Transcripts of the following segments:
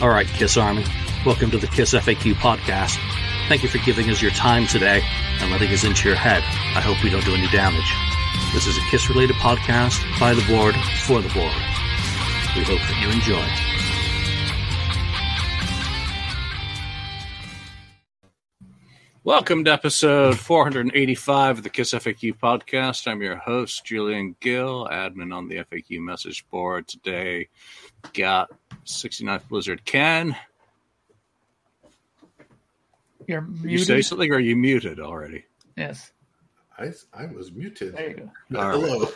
All right, Kiss Army, welcome to the Kiss FAQ podcast. Thank you for giving us your time today and letting us into your head. I hope we don't do any damage. This is a Kiss related podcast by the board for the board. We hope that you enjoy. Welcome to episode 485 of the Kiss FAQ podcast. I'm your host, Julian Gill, admin on the FAQ message board. Today, got 69th Blizzard Ken. You're You say something or are you muted already? Yes. I, I was muted. There you go. All right. Hello.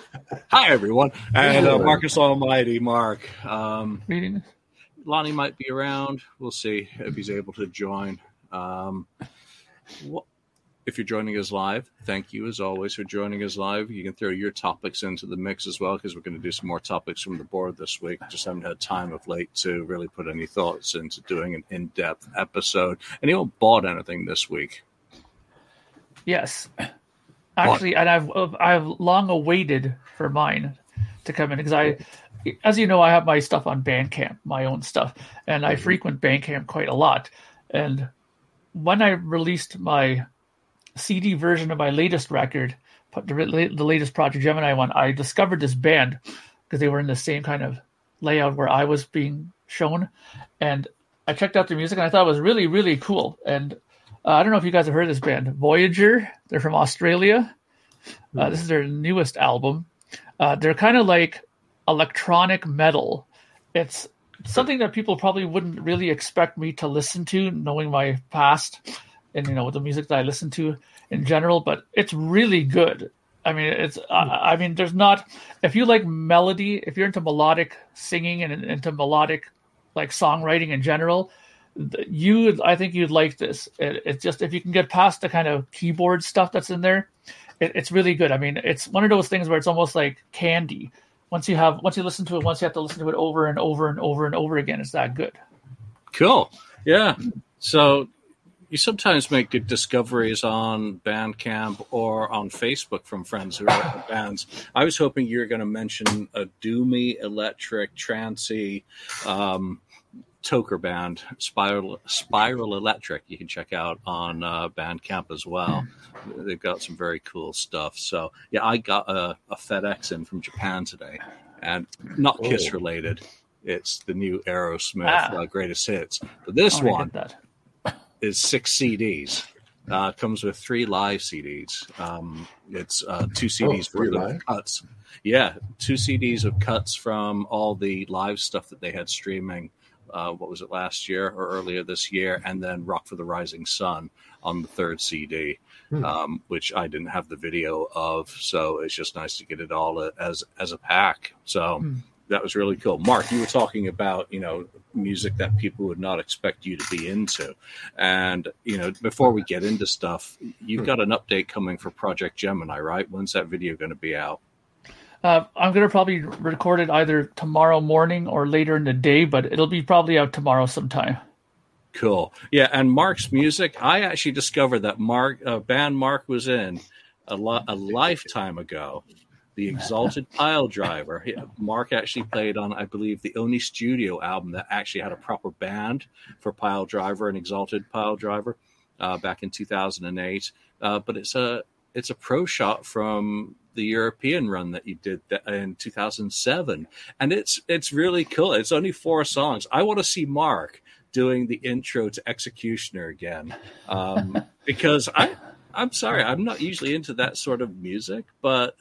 Hi, everyone. And uh, Marcus Almighty, Mark. Um, Lonnie might be around. We'll see if he's able to join. Um, wha- if you're joining us live, thank you as always for joining us live. You can throw your topics into the mix as well because we're going to do some more topics from the board this week. Just haven't had time of late to really put any thoughts into doing an in depth episode. Anyone bought anything this week? Yes. Actually, and I've I've long awaited for mine to come in because I, as you know, I have my stuff on Bandcamp, my own stuff, and I mm-hmm. frequent Bandcamp quite a lot. And when I released my CD version of my latest record, the, latest Project Gemini one, I discovered this band because they were in the same kind of layout where I was being shown, and I checked out their music and I thought it was really really cool. And uh, I don't know if you guys have heard this band, Voyager. They're from Australia. Uh, this is their newest album. Uh, they're kind of like electronic metal. It's something that people probably wouldn't really expect me to listen to, knowing my past and you know with the music that I listen to in general. But it's really good. I mean, it's. I I mean, there's not. If you like melody, if you're into melodic singing and into melodic, like songwriting in general, you I think you'd like this. It, it's just if you can get past the kind of keyboard stuff that's in there, it, it's really good. I mean, it's one of those things where it's almost like candy. Once you have, once you listen to it, once you have to listen to it over and over and over and over again, it's that good. Cool. Yeah. So you sometimes make good discoveries on Bandcamp or on Facebook from friends who are bands. I was hoping you were going to mention a doomy, electric, trancy um, toker band, Spiral Spiral Electric. You can check out on uh, Bandcamp as well. They've got some very cool stuff. So yeah, I got a, a FedEx in from Japan today, and not Kiss Oh. related. It's the new Aerosmith Ah. uh, greatest hits. But this wanna one that. Is six CDs. Uh, it comes with three live CDs. Um, it's uh, two CDs three for the live? cuts. Yeah, two CDs of cuts from all the live stuff that they had streaming. Uh, what was it last year or earlier this year? And then Rock for the Rising Sun on the third CD, Hmm. um, which I didn't have the video of. So it's just nice to get it all as as a pack. So Hmm. That was really cool. Mark, you were talking about you know music that people would not expect you to be into. And you know, before we get into stuff, you've got an update coming for Project Gemini, right? When's that video going to be out? Uh, I'm gonna probably record it either tomorrow morning or later in the day, but it'll be probably out tomorrow sometime. Cool. Yeah, and Mark's music, I actually discovered that Mark uh, band Mark was in a, lo- a lifetime ago. The Exalted Piledriver. Mark actually played on, I believe, the only studio album that actually had a proper band for Piledriver and Exalted Piledriver uh, back in 2008. Uh, but it's a it's a pro shot from the European run that you did in 2007, and it's it's really cool. It's only four songs. I want to see Mark doing the intro to Executioner again, um, because I I'm sorry, I'm not usually into that sort of music, but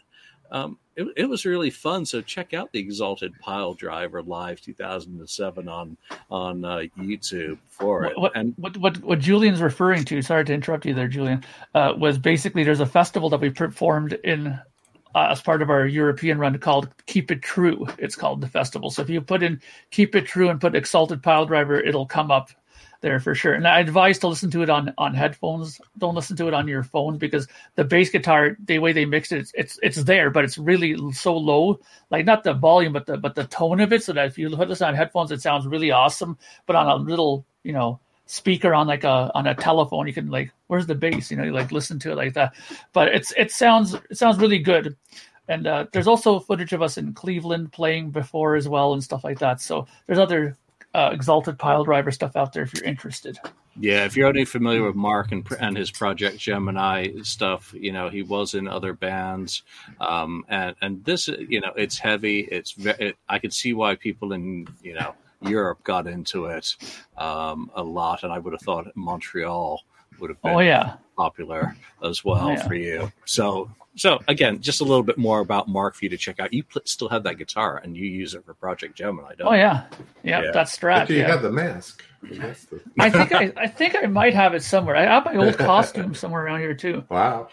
um, it, it was really fun. So check out the Exalted Piledriver live 2007 on on uh, YouTube for it. What, and what what what Julian's referring to? Sorry to interrupt you there, Julian. Uh, was basically there's a festival that we performed in uh, as part of our European run called Keep It True. It's called the festival. So if you put in Keep It True and put Exalted Piledriver, it'll come up there for sure. And I advise to listen to it on on headphones. Don't listen to it on your phone because the bass guitar, the way they mix it, it's it's, it's there, but it's really so low. Like not the volume, but the but the tone of it. So that if you listen on headphones, it sounds really awesome. But on a little, you know, speaker on like a on a telephone, you can like, where's the bass? You know, you like listen to it like that. But it's it sounds it sounds really good. And uh, there's also footage of us in Cleveland playing before as well and stuff like that. So there's other uh, Exalted Piledriver stuff out there if you're interested. Yeah, if you're only familiar with Mark and and his Project Gemini stuff, you know he was in other bands, um, and and this, you know, it's heavy. It's it, I could see why people in you know Europe got into it um, a lot, and I would have thought Montreal would have been Oh yeah, popular as well Oh, yeah. for you. So so again, just a little bit more about Mark for you to check out. You pl- still have that guitar and you use it for Project Gemini, don't oh yeah, yeah. Yeah. That's Strat. But you Yeah. have the mask. The- I think I, I think I might have it somewhere. I have my old costume somewhere around here too. wow.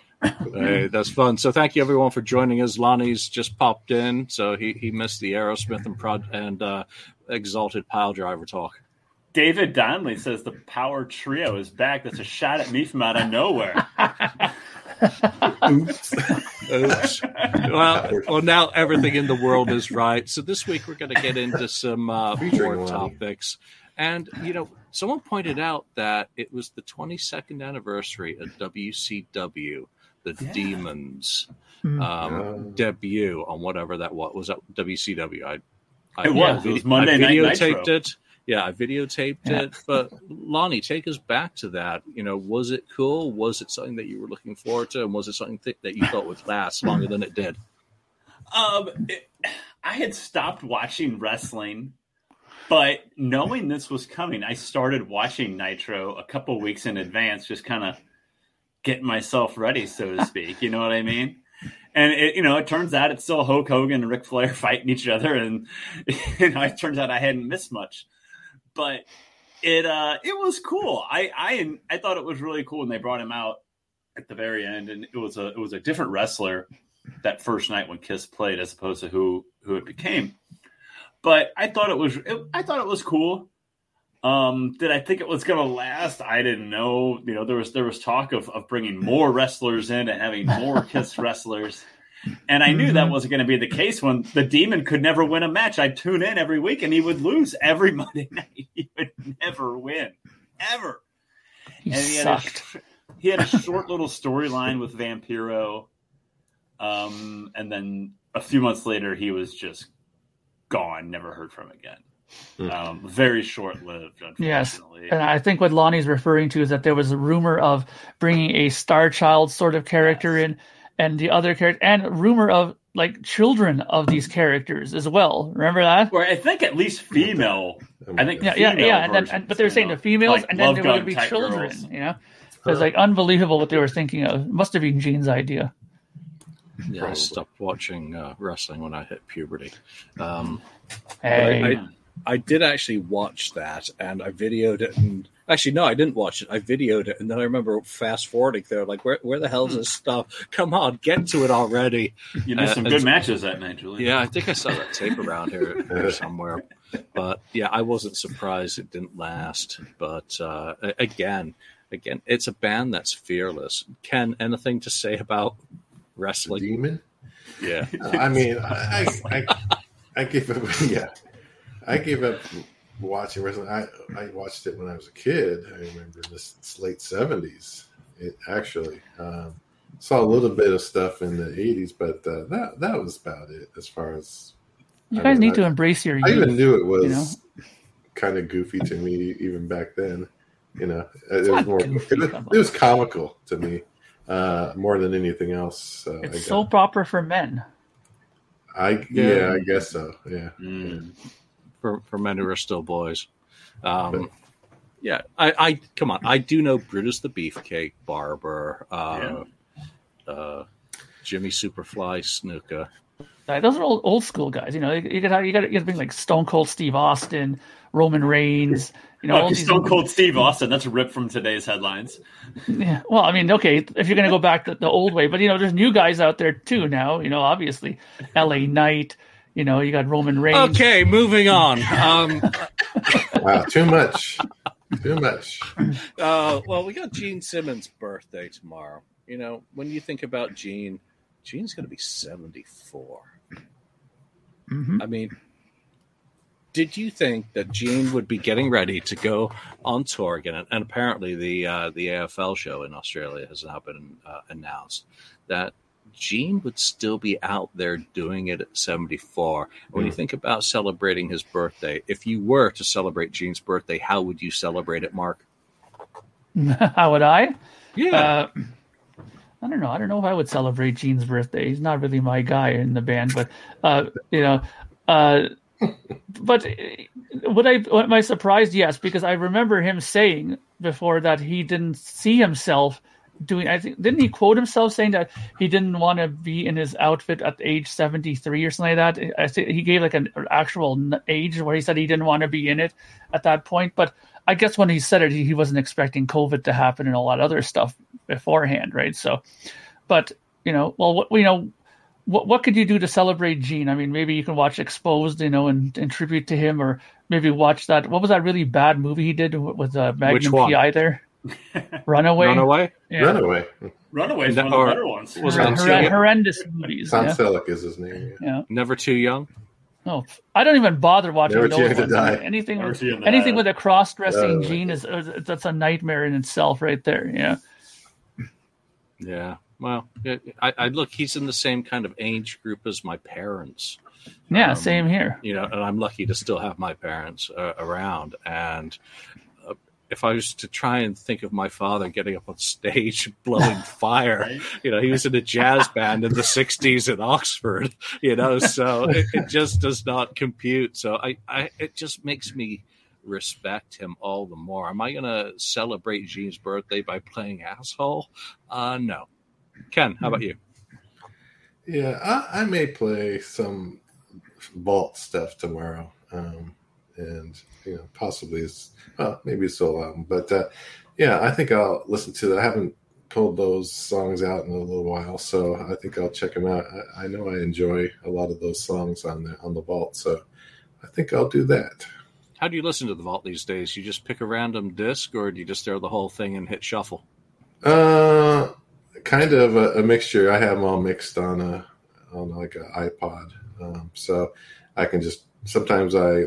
Hey, that's fun. So thank you everyone for joining us. Lonnie's just popped in, so he, he missed the Aerosmith and Prod and uh, Exalted Piledriver talk. David Donnelly says the power trio is back. That's a shot at me from out of nowhere. Oops. Oops. well, well, now everything in the world is right. So this week we're going to get into some uh, Featuring board Lonnie. topics, and you know, someone pointed out that it was the 22nd anniversary of WCW, the Demons Hmm. um, Oh. debut on whatever that was. Was that WCW? I, I It was. It was Monday I Night videotaped Nitro. it. Yeah, I videotaped Yeah. it. But Lonnie, take us back to that. You know, was it cool? Was it something that you were looking forward to? And was it something th- that you thought would last longer than it did? Um, it, I had stopped watching wrestling, but knowing this was coming, I started watching Nitro a couple weeks in advance, just kind of getting myself ready, so to speak. You know what I mean? And it, you know, it turns out it's still Hulk Hogan and Ric Flair fighting each other, and you know, it turns out I hadn't missed much. But it uh, it was cool. I I I thought it was really cool when they brought him out at the very end, and it was a it was a different wrestler that first night when Kiss played as opposed to who who it became. But I thought it was it, I thought it was cool. Um, did I think it was going to last? I didn't know. You know, there was there was talk of of bringing more wrestlers in and having more Kiss wrestlers. And I knew that Mhm. wasn't going to be the case when the demon could never win a match. I'd tune in every week and he would lose every Monday night. He would never win, ever He and he had, a, he had a short little storyline with Vampiro, um, and then a few months later he was just gone. Never heard from again. Hmm. Um, very short lived, Yes. And I think what Lonnie's referring to is that there was a rumor of bringing a Star Child sort of character in, and the other character, and rumor of like children of these characters as well. Remember that? Or I think at least female. I think Yeah, yeah, yeah. And then, and, but they were saying know, the females, like and then Love there Gun would be children. girls. You know, so it's like unbelievable what they were thinking of. Must have been Gene's idea. Yeah, I stopped watching uh, wrestling when I hit puberty. Um, Hey, I- I did actually watch that, and I videoed it. And actually, no, I didn't watch it. I videoed it, and then I remember fast forwarding there, like, where where the hell's this stuff? Come on, get to it already! You missed Uh, some good matches that night, Julian. Yeah, I think I saw that tape around here, here somewhere. But yeah, I wasn't surprised it didn't last. But uh, again, again, it's a band that's fearless. Ken, anything to say about The wrestling? demon. Yeah, I mean, I, I, I, I gave up. Yeah, I gave up watching wrestling. I, I watched it when I was a kid. I remember this the late seventies. It actually um, saw a little bit of stuff in the eighties, but uh, that that was about it as far as. you I guys mean, need I- to embrace your I even knew it was you know? kind of goofy to me even back then. You know, it, not was more. goofy, It, was- it was comical to me uh, more than anything else. Uh, I It's got- soap opera for men. I yeah, I guess so. Yeah. Mm. For for men who are still boys. Um, yeah, I, I come on. I do know Brutus the Beefcake, Barber, uh, uh, Jimmy Superfly, Snuka. Like, those are old old school guys. You know, you, you got you got you got to bring like Stone Cold Steve Austin, Roman Reigns. You know, Oh, all 'cause these- Stone Cold Steve Austin. That's ripped from today's headlines. Yeah. Well, I mean, okay, if you're going to go back the, the old way, but you know, there's new guys out there too now. You know, obviously, L.A. Knight. You know, you got Roman Reigns. Okay, moving on. Um, Wow, too much. Too much. uh, well, we got Gene Simmons' birthday tomorrow. You know, when you think about Gene, Gene's going to be seventy four. Mhm. I mean, did you think that Gene would be getting ready to go on tour again? And, and apparently, the uh, the AFL show in Australia has now been uh, announced that Gene would still be out there doing it at 74. When you think about celebrating his birthday, if you were to celebrate Gene's birthday, how would you celebrate it, Mark? How would I? Yeah. Uh, I don't know. I don't know if I would celebrate Gene's birthday. He's not really my guy in the band, but uh, you know, uh, but would I? Am I surprised? Yes, because I remember him saying before that he didn't see himself doing. I think didn't he quote himself saying that he didn't want to be in his outfit at age seventy three or something like that. I think he gave like an actual age where he said he didn't want to be in it at that point, but. I guess when he said it, he, he wasn't expecting COVID to happen and a lot of other stuff beforehand, right? So, but you know, well, what you know, what what could you do to celebrate Gene? I mean, maybe you can watch Exposed, you know, and, and tribute to him, or maybe watch that. What was that really bad movie he did with uh, Magnum? PI there? Runaway. Runaway? Yeah. Runaway. Runaway's That- one of the better ones. was Hor- it on hor- TV? horrendous movies. Tom Yeah. Selleck is his name. Yeah. yeah. Never too young? No, I don't even bother watching Never those Too to ones. Die. Anything, Never with, Too Young to anything Die. with a cross-dressing Oh, Gene is, is that's a nightmare in itself, right there. Yeah. Yeah. Well, it, I, I look, he's in the same kind of age group as my parents. Yeah. Um, same here. you know, and I'm lucky to still have my parents uh, around. And uh, if I was to try and think of my father getting up on stage blowing fire, Right? you know, he was in a jazz band in the '60s in Oxford, you know, so it, it just does not compute. So I, I, it just makes me respect him all the more. Am I going to celebrate Gene's birthday by playing asshole? Uh, no. Ken, how about you? Yeah, I, I may play some vault stuff tomorrow, um, and you know, possibly it's well, maybe a solo album, but uh, yeah, I think I'll listen to that. I haven't pulled those songs out in a little while, so I think I'll check them out. I, I know I enjoy a lot of those songs on the on the vault, so I think I'll do that. How do you listen to the vault these days? You just pick a random disc, or do you just throw the whole thing and hit shuffle? Uh, kind of a, a mixture. I have them all mixed on a on like an iPod, um, so I can just sometimes I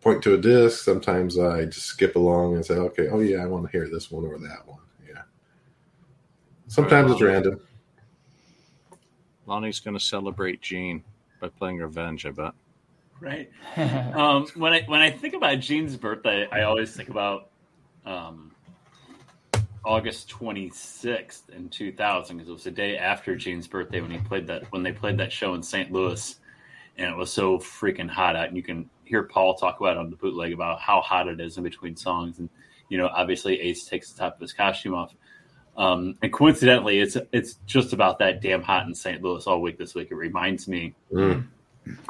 point to a disc. Sometimes I just skip along and say, okay, oh yeah, I want to hear this one or that one. Yeah. Sometimes it's random. Lonnie's going to celebrate Gene by playing Revenge. I bet. Right. Um, when I when I think about Gene's birthday, I always think about um, August 26th in 2000 because it was the day after Gene's birthday when he played that when they played that show in St. Louis, and it was so freaking hot out. And you can hear Paul talk about on the bootleg about how hot it is in between songs, and you know, obviously Ace takes the top of his costume off. Um, and coincidentally, it's it's just about that damn hot in St. Louis all week this week. It reminds me Mm.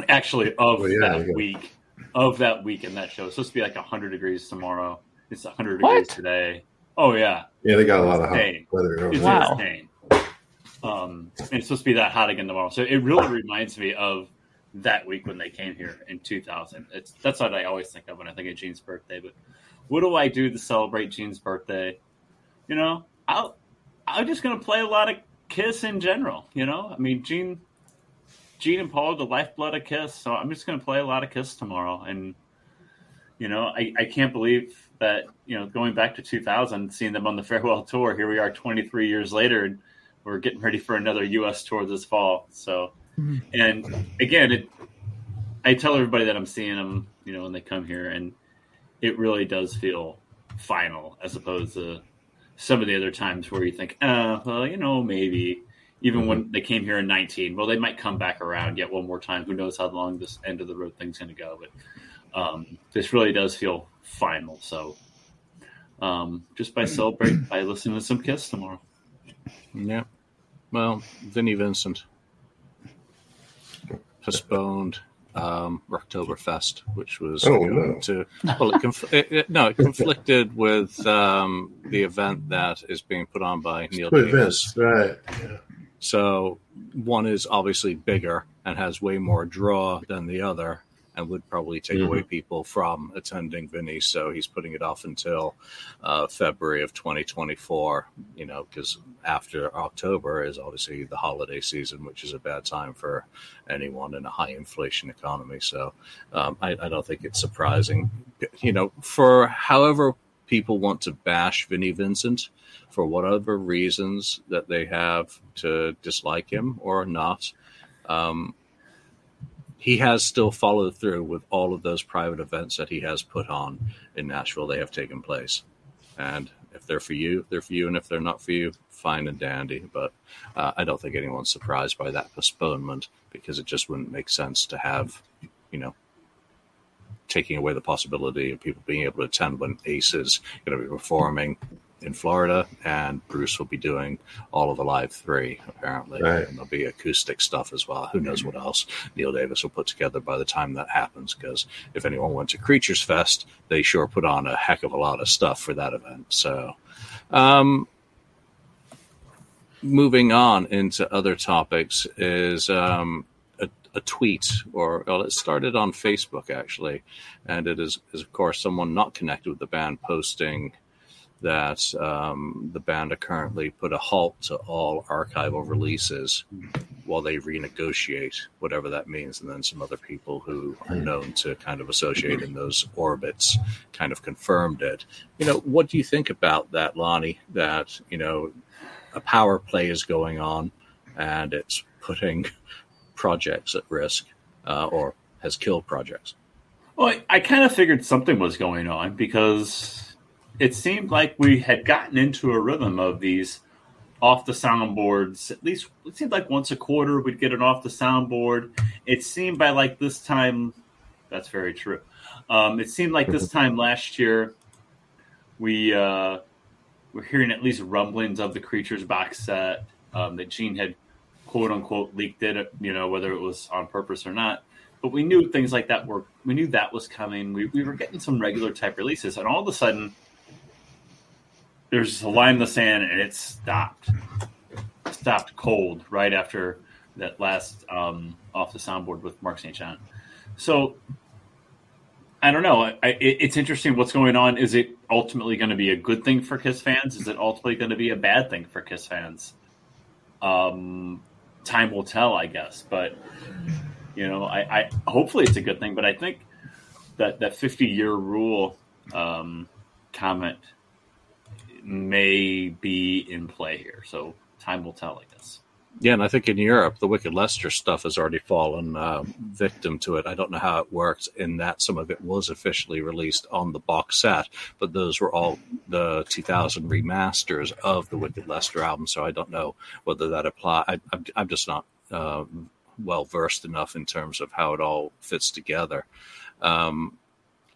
actually of Well, yeah, that yeah. week of that week in that show. It's supposed to be like 100 degrees tomorrow. It's 100 degrees today. Oh yeah, Yeah, they got a lot of hot weather. it's. Wow. insane. Um, and it's supposed to be that hot again tomorrow. So it really reminds me of that week when they came here in 2000. It's that's what I always think of when I think of Gene's birthday. But what do I do to celebrate Gene's birthday? You know, I'll I'm just gonna play a lot of Kiss in general. You know, I mean Gene, Gene and Paul, the lifeblood of Kiss. So I'm just gonna play a lot of Kiss tomorrow. And you know, I, I can't believe that you know going back to 2000, seeing them on the farewell tour. Here we are, 23 years later, and we're getting ready for another U.S. tour this fall. So, Mhm. and again, it, I tell everybody that I'm seeing them, you know, when they come here, and it really does feel final as opposed to some of the other times where you think, uh, well, you know, maybe. Even when they came here in 19, well, they might come back around yet one more time. Who knows how long this end of the road thing's going to go? But um, this really does feel final. So um, just by celebrating by listening to some Kiss tomorrow. Yeah. Well, Vinnie Vincent postponed um, Rocktoberfest, which was Oh, no. to well, it, conf- it, it- no, it conflicted with um, the event that is being put on by Neil Good Davis. Right? Yeah. So one is obviously bigger and has way more draw than the other, and would probably take away people from attending Vinny. So he's putting it off until uh, February of 2024. You know, because after October is obviously the holiday season, which is a bad time for anyone in a high inflation economy. So um, I, I don't think it's surprising. You know, for however people want to bash Vinnie Vincent for whatever reasons that they have to dislike him or not. Um, he has still followed through with all of those private events that he has put on in Nashville. They have taken place, and if they're for you, they're for you, and if they're not for you, fine and dandy. But uh, I don't think anyone's surprised by that postponement because it just wouldn't make sense to have, you know, taking away the possibility of people being able to attend when Ace is going to be performing in Florida, and Bruce will be doing all of the live three apparently, right. and there'll be acoustic stuff as well. Who knows what else Neil Davis will put together by the time that happens? Because if anyone went to Creatures Fest, they sure put on a heck of a lot of stuff for that event. So, um, moving on into other topics is um, a, a, tweet, or well, it started on Facebook actually, and it is, is of course someone not connected with the band posting that um, the band are currently put a halt to all archival releases while they renegotiate whatever that means and then some other people who are known to kind of associate in those orbits kind of confirmed it. You know what do you think about that lonnie that you know a power play is going on and it's putting projects at risk uh, or has killed projects? Well I, I kind of figured something was going on because it seemed like we had gotten into a rhythm of these off the soundboards. At least it seemed like once a quarter we'd get an off the soundboard. It seemed by like this time, that's very true. Um, it seemed like this time last year we uh, were hearing at least rumblings of the creatures box set um, that Gene had quote unquote leaked it. You know whether it was on purpose or not. But we knew things like that were. We knew that was coming. We, we were getting some regular type releases, and all of a sudden, there's a line in the sand and it stopped stopped cold right after that last um, off the soundboard with Mark St. John. So I don't know. I, I, it's interesting what's going on. Is it ultimately going to be a good thing for Kiss fans? Is it ultimately going to be a bad thing for Kiss fans? Um, time will tell, I guess. But you know, I, I hopefully it's a good thing. But I think that that 50 year rule um, comment may be in play here. So time will tell, I guess. Yeah, and I think in Europe, the Wicked Lester stuff has already fallen uh, victim to it. I don't know how it works in that some of it was officially released on the box set, but those were all the 2000 remasters of the Wicked Lester album. So I don't know whether that apply. I, am just not uh, well versed enough in terms of how it all fits together. Um,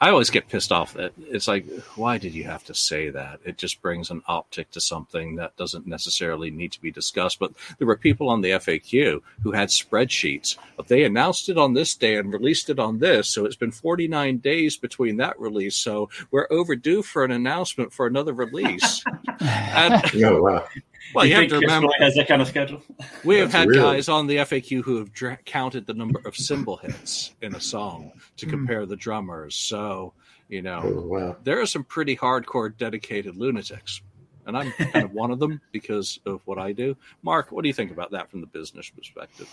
I always get pissed off that it's like, why did you have to say that? It just brings an optic to something that doesn't necessarily need to be discussed. But there were people on the FAQ who had spreadsheets. But they announced it on this day and released it on this. So it's been 49 days between that release. So we're overdue for an announcement for another release. and, oh, wow. Well, you, you have to remember has that kind of schedule. We have had guys on the FAQ who have dra- counted the number of cymbal hits in a song to hmm. compare the drummers. So you know, oh, wow. there are some pretty hardcore dedicated lunatics, and I'm kind of one of them because of what I do. Mark, what do you think about that from the business perspective?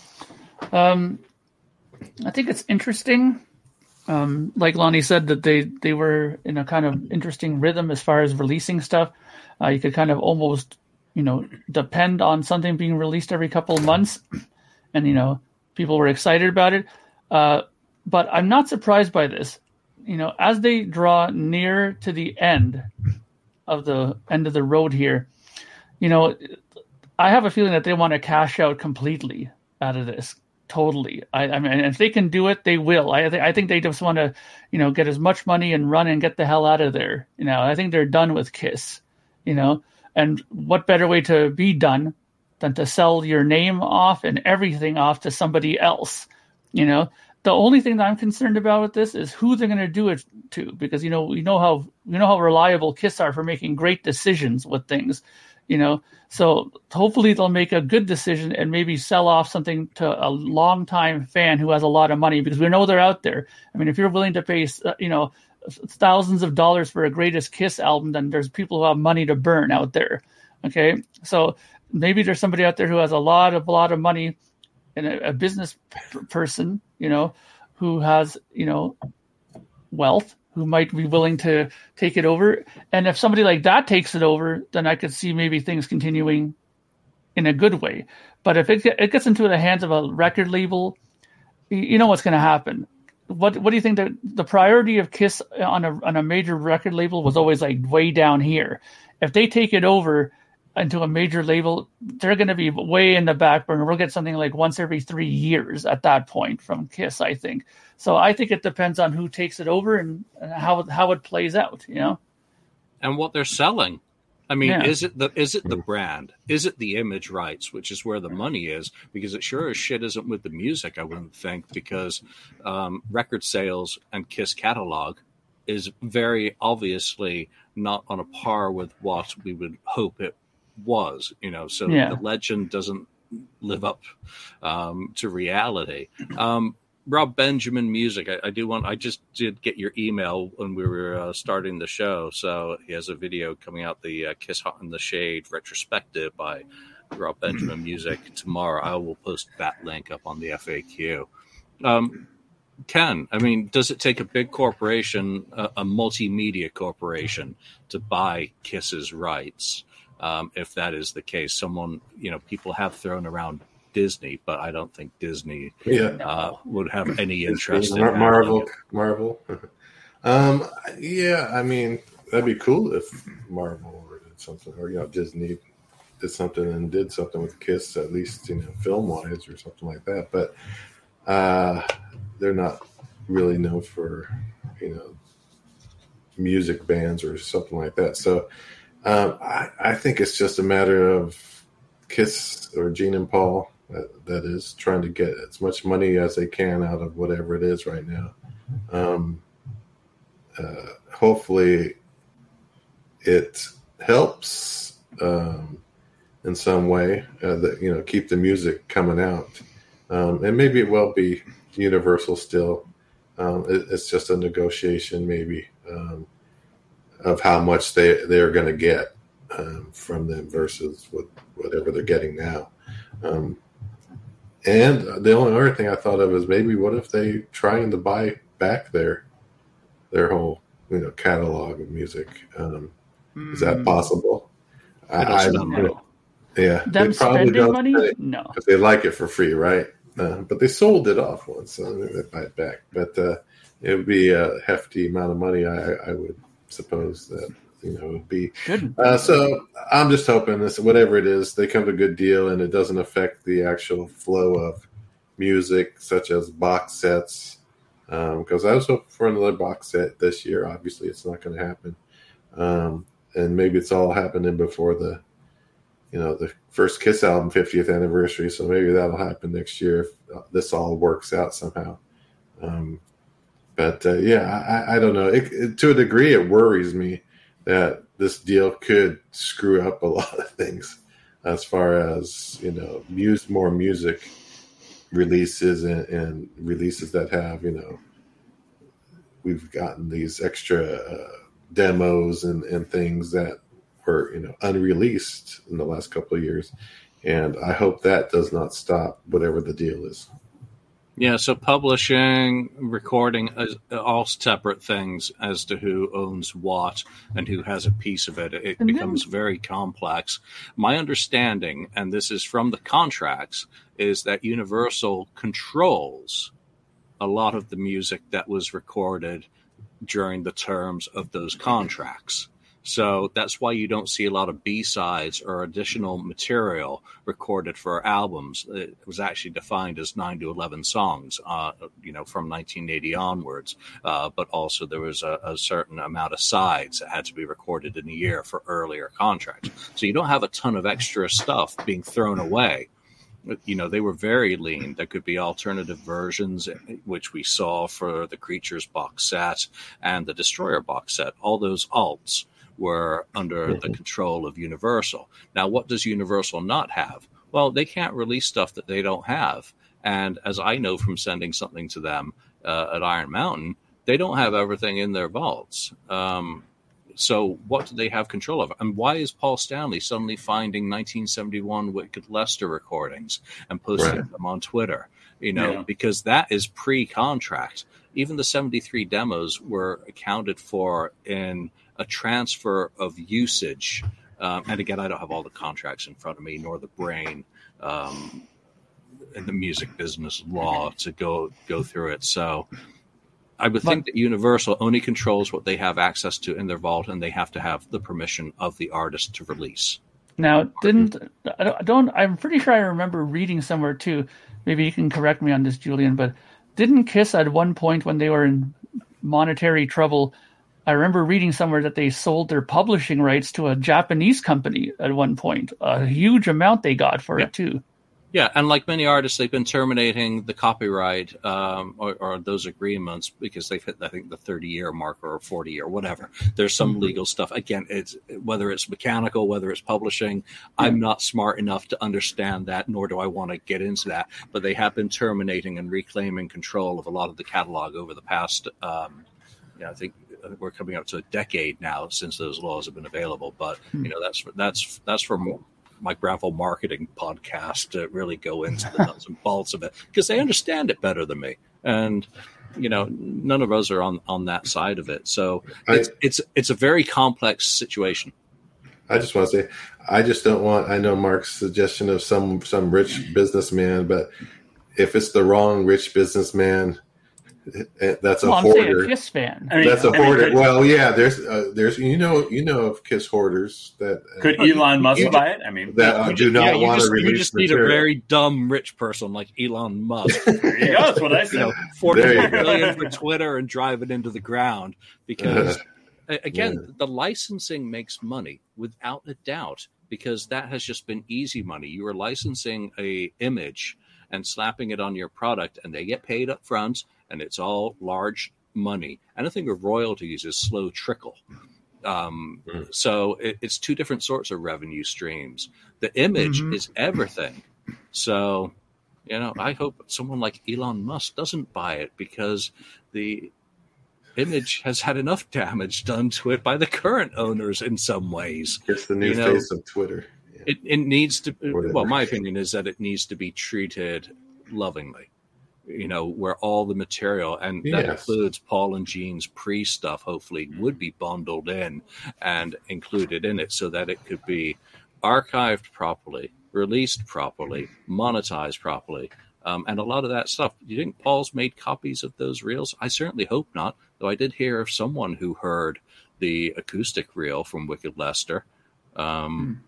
Um, I think it's interesting. Um, like Lonnie said, that they they were in a kind of interesting rhythm as far as releasing stuff. Uh, you could kind of almost you know depend on something being released every couple of months, and you know people were excited about it. Uh, but I'm not surprised by this. You know, as they draw near to the end of the end of the road here, you know, I have a feeling that they want to cash out completely out of this. Totally. I, I mean, if they can do it, they will. I, I think they just want to, you know, get as much money and run and get the hell out of there. You know, I think they're done with Kiss. You know, and what better way to be done than to sell your name off and everything off to somebody else? You know, the only thing that I'm concerned about with this is who they're going to do it to, because you know we know how you know how reliable Kiss are for making great decisions with things, you know. So hopefully they'll make a good decision and maybe sell off something to a longtime fan who has a lot of money, because we know they're out there. I mean, if you're willing to pay, uh, you know, thousands of dollars for a greatest Kiss album, then there's people who have money to burn out there. Okay, so maybe there's somebody out there who has a lot of a lot of money and a, a business p- person, you know, who has you know wealth who might be willing to take it over. And if somebody like that takes it over, then I could see maybe things continuing in a good way. But if it, it gets into the hands of a record label, you know what's going to happen. What What do you think that the priority of Kiss on a on a major record label was always like way down here? If they take it over into a major label, they're going to be way in the back burner. We'll get something like once every three years at that point from Kiss, I think. So I think it depends on who takes it over and, how how it plays out. You know, and what they're selling. I mean, Yeah. is it the is it the brand? Is it the image rights, which is where the money is? Because it sure as shit isn't with the music. I wouldn't think because um, record sales and Kiss catalog is very obviously not on a par with what we would hope it was. You know, so Yeah. the legend doesn't live up um, to reality. Um, Rob Benjamin music. I, I do want. I just did get your email when we were uh, starting the show. So he has a video coming out, the uh, Kiss Hot in the Shade retrospective by Rob Benjamin music tomorrow. I will post that link up on the FAQ. Um, Ken, I mean, does it take a big corporation, a, a multimedia corporation, to buy Kiss's rights? Um, if that is the case, someone you know, people have thrown around Disney, but I don't think Disney Yeah. uh, would have any interest in Marvel. Marvel. um, yeah, I mean that'd be cool if Marvel or did something, or you know Disney did something and did something with Kiss, at least you know film wise or something like that. But uh, they're not really known for you know music bands or something like that. So um, I, I think it's just a matter of Kiss or Gene and Paul that, is trying to get as much money as they can out of whatever it is right now. Um, uh, hopefully, it helps um, in some way uh, that you know keep the music coming out, um, and maybe it will be Universal still. Um, it, it's just a negotiation, maybe, um, of how much they they're going to get um, from them versus what whatever they're getting now. And the only other thing I thought of is maybe what if they trying to buy back their their whole you know catalog of music? Um, is that possible? I, I I don't don't know. know. Yeah, them they probably spending don't money? spend it No. because they like it for free, right? Uh, but they sold it off once, so they buy it back. But uh, it would be a hefty amount of money, I, I would suppose that you know be. Uh, so I'm just hoping this, whatever it is, they come to a good deal and it doesn't affect the actual flow of music, such as box sets. Because I was hoping for another box set this year. Obviously, it's not going to happen, um, and maybe it's all happening before the, you know, the first Kiss album 50th anniversary. So maybe that'll happen next year if uh, this all works out somehow. Um, but uh, yeah, I, I don't know. It, it, to a degree, it worries me that this deal could screw up a lot of things as far as you know, use more music releases and, and releases that have you know, we've gotten these extra uh, demos and, and things that were you know unreleased in the last couple of years, and I hope that does not stop whatever the deal is. Yeah, so publishing, recording, all separate things as to who owns what and who has a piece of it. It becomes very complex. My understanding, and this is from the contracts, is that Universal controls a lot of the music that was recorded during the terms of those contracts. So that's why you don't see a lot of B sides or additional material recorded for albums. It was actually defined as nine to eleven songs, uh, you know, from 1980 onwards. Uh, but also there was a, a certain amount of sides that had to be recorded in a year for earlier contracts. So you don't have a ton of extra stuff being thrown away you know they were very lean there could be alternative versions which we saw for the creatures box set and the destroyer box set all those alts were under the control of universal now what does universal not have well they can't release stuff that they don't have and as i know from sending something to them uh, at iron mountain they don't have everything in their vaults um, so what do they have control of? And why is Paul Stanley suddenly finding 1971 Wicked Lester recordings and posting Right. them on Twitter? you know, Yeah. because that is pre-contract. Even the 73 demos were accounted for in a transfer of usage. Um, and again, I don't have all the contracts in front of me, nor the brain um, in the music business law to go go through it. So I would think that Universal only controls what they have access to in their vault, and they have to have the permission of the artist to release. Now, didn't I don't, I don't? I'm pretty sure I remember reading somewhere too. Maybe you can correct me on this, Julian. But didn't Kiss at one point when they were in monetary trouble? I remember reading somewhere that they sold their publishing rights to a Japanese company at one point. A huge amount they got for Yeah. it too. Yeah, and like many artists, they've been terminating the copyright um, or, or those agreements because they've hit, I think, the thirty-year mark or forty or whatever. There's some legal stuff. Again, it's whether it's mechanical, whether it's publishing. I'm not smart enough to understand that, nor do I want to get into that. But they have been terminating and reclaiming control of a lot of the catalog over the past. Um, yeah, I think we're coming up to a decade now since those laws have been available. But hmm. you know, that's that's that's from my gravel marketing podcast to really go into the nuts and bolts of it because they understand it better than me. And you know, none of us are on on that side of it. So I- it's it's it's a very complex situation. I just want to say, I just don't want. I know Mark's suggestion of some some rich businessman, but if it's the wrong rich businessman, that's a well, I'm a hoarder. Kiss fan. I mean, That's a I mean, hoarder. could, Well, yeah, there's uh, there's you know you know of Kiss hoarders that uh, could Elon Musk you- buy it? I mean, that uh, You do just- not yeah, you want just, to you release just need a very dumb rich person like Elon Musk. there you go. That's what I you said. know, There you four go. for Twitter and drive it into the ground because Uh, again, Yeah. the licensing makes money without a doubt because that has just been easy money. You are licensing a image and slapping it on your product, and they get paid up front, and it's all large money. Anything with royalties is slow trickle. Um, Mm. So it, it's two different sorts of revenue streams. The image Mhm. is everything. So, you know, I hope someone like Elon Musk doesn't buy it because the image has had enough damage done to it by the current owners in some ways. It's the new you know, face of Twitter. Yeah. It, it needs to, Whatever. well, my opinion is that it needs to be treated lovingly. You know, where all the material, and that includes Paul and Gene's pre stuff, hopefully would be bundled in and included in it so that it could be archived properly, released properly, monetized properly. Um, and a lot of that stuff. Do you think Paul's made copies of those reels? I certainly hope not, though I did hear of someone who heard the acoustic reel from Wicked Lester. Um,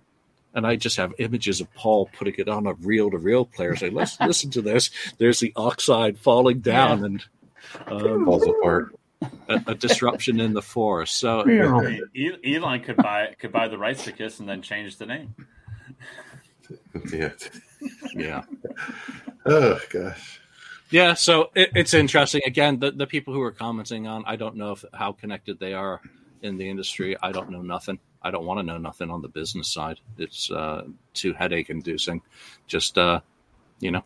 and I just have images of Paul putting it on a reel to reel player. Say, let's listen to this. There's the oxide falling down and um, Falls apart. a, a disruption in the forest. So Yeah. E- Elon could buy could buy the rights to Kiss and then change the name. Yeah. yeah, Oh gosh. yeah. So it, it's interesting. Again, the the people who are commenting on, I don't know if, how connected they are in the industry. I don't know nothing. I don't want to know nothing on the business side. It's uh, too headache inducing. Just uh, you know,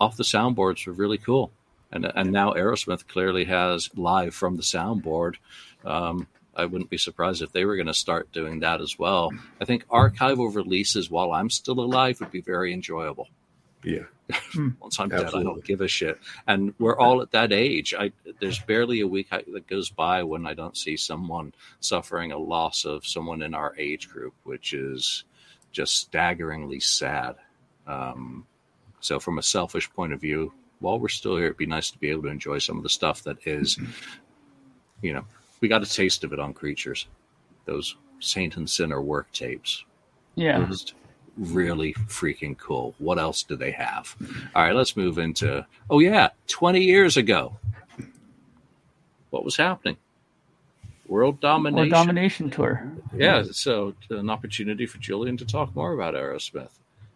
off the soundboards were really cool. And, and now Aerosmith clearly has live from the soundboard. Um, I wouldn't be surprised if they were going to start doing that as well. I think archival releases while I'm still alive would be very enjoyable. Yeah. Once I'm dead, I don't give a shit. And we're all at that age. I there's barely a week that goes by when I don't see someone suffering a loss of someone in our age group, which is just staggeringly sad. Um, so, from a selfish point of view, while we're still here, it'd be nice to be able to enjoy some of the stuff that is, you know, we got a taste of it on Creatures, those Saint and Sinner work tapes. Yeah. Just really freaking cool. What else do they have? All right, let's move into. Oh yeah, twenty years ago, what was happening? World Or domination. domination tour. yeah, so an opportunity for Julian to talk more about Aerosmith.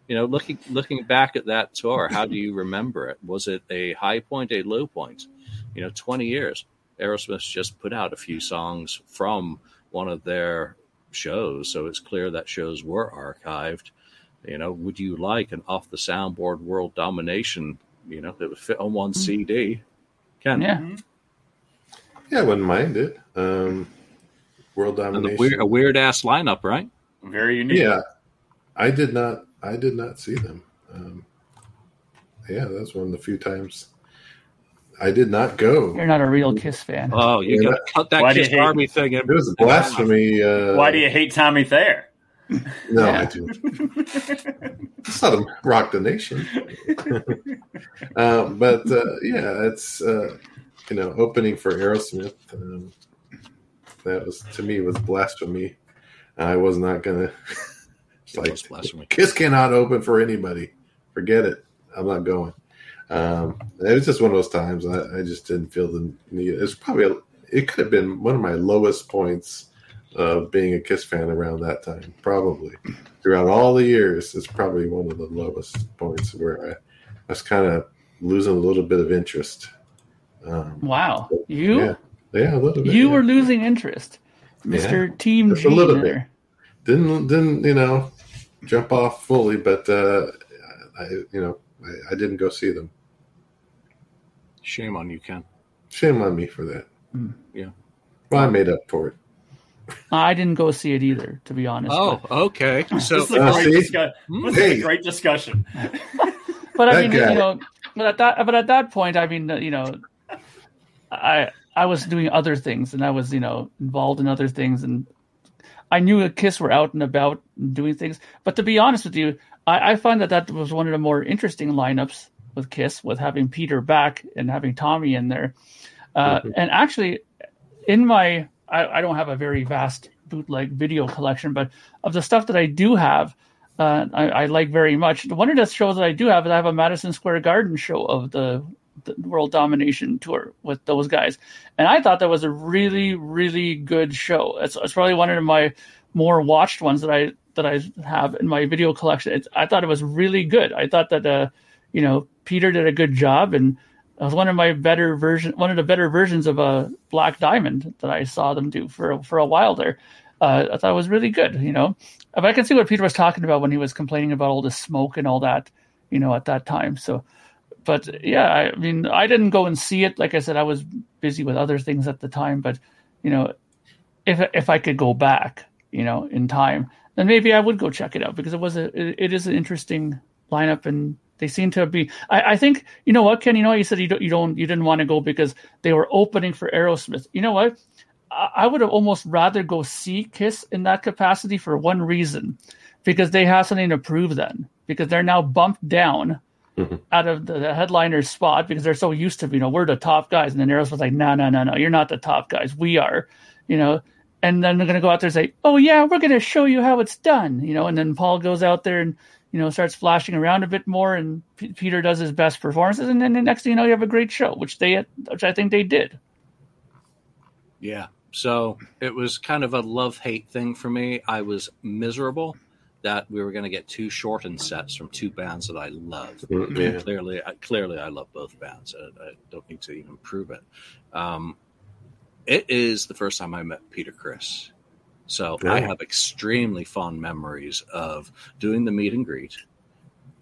You know, looking looking back at that tour, how do you remember it? Was it a high point, a low point? You know, twenty years. Aerosmith's just put out a few songs from one of their shows, so it's clear that shows were archived. You know, would you like an off the soundboard world domination? You know, that would fit on one CD. Can Yeah. Yeah, I wouldn't mind it. Um, world domination. weird, a weird ass lineup, right? Very unique. yeah, I did not. I did not see them. Um, yeah, that's one of the few times I did not go. You're not a real Kiss fan. Oh, you Yeah, got to cut that Why do you Kiss hate- Army thing. in- It was blasphemy. Uh, Why do you hate Tommy Thayer? No, Yeah. I do. It's not a rock the nation. uh, but uh, yeah, it's uh, you know opening for Aerosmith. Um, that was to me was blasphemy. I was not gonna. it's like blasphemy. Kiss cannot open for anybody. Forget it. I'm not going. Um, it was just one of those times. I, I just didn't feel the need. It's probably a, it could have been one of my lowest points of being a Kiss fan around that time. Probably throughout all the years, it's probably one of the lowest points where I, I was kind of losing a little bit of interest. Um, Wow, you yeah, yeah, a little bit. you yeah. were losing interest, Mister Team Just G. a little bit. didn't didn't you know jump off fully, but uh, I you know I, I didn't go see them. Shame on you, Ken. Shame on me for that. Mm. Yeah. Well, I made up for it. I didn't go see it either, to be honest. Oh, okay. So This is a Uh, great, see? discuss- this is a great discussion. but I mean, guy. you know, but at that, but at that point, I mean, you know, I I was doing other things, and I was, you know, involved in other things, and I knew the Kiss were out and about doing things. But to be honest with you, I, I find that that was one of the more interesting lineups with Kiss, with having Peter back and having Tommy in there. Uh, Mhm. And actually, in my, I, I don't have a very vast bootleg video collection, but of the stuff that I do have, uh, I, I like very much. One of the shows that I do have is I have a Madison Square Garden show of the, the World Domination Tour with those guys, and I thought that was a really, really good show. It's, it's probably one of my more watched ones that I that I have in my video collection. It's, I thought it was really good. I thought that uh, you know Peter did a good job, and it was one of my better version, one of the better versions of a Black Diamond that I saw them do for for a while there. Uh, I thought it was really good, you know. But I can see what Peter was talking about when he was complaining about all the smoke and all that, you know, at that time. So, but yeah, I mean, I didn't go and see it. Like I said, I was busy with other things at the time. But you know, if if I could go back, you know, in time, then maybe I would go check it out because it was a it, it is an interesting lineup and they seem to be. I, I think you know what, Ken. You know, you said you don't you don't you didn't want to go because they were opening for Aerosmith. You know what? I, I would have almost rather go see Kiss in that capacity for one reason, because they have something to prove then. Because they're now bumped down Mhm. out of the, the headliner spot because they're so used to you know we're the top guys, and then Aerosmith's like, no, no, no, no, you're not the top guys, we are, you know. And then they're going to go out there and say, "Oh yeah, we're going to show you how it's done," you know. And then Paul goes out there and you know starts flashing around a bit more, and P- Peter does his best performances, and then the next thing you know, you have a great show, which they, which I think they did. Yeah. So it was kind of a love hate thing for me. I was miserable that we were going to get two shortened sets from two bands that I love. Yeah. Clearly, I, clearly, I love both bands. I, I don't need to even prove it. Um, it is the first time I met Peter Criss, so I have extremely fond memories of doing the meet and greet,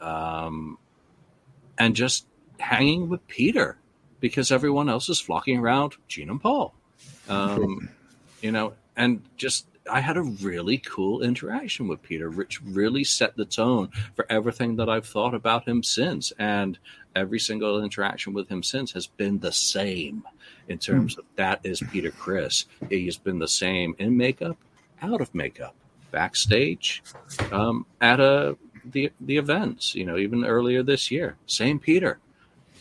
um, and just hanging with Peter because everyone else is flocking around Gene and Paul. Um, you know, and just I had a really cool interaction with Peter, which really set the tone for everything that I've thought about him since. And every single interaction with him since has been the same in terms of that is Peter Criss. He has been the same in makeup, out of makeup, backstage, um, at a the the events. You know, even earlier this year, same Peter,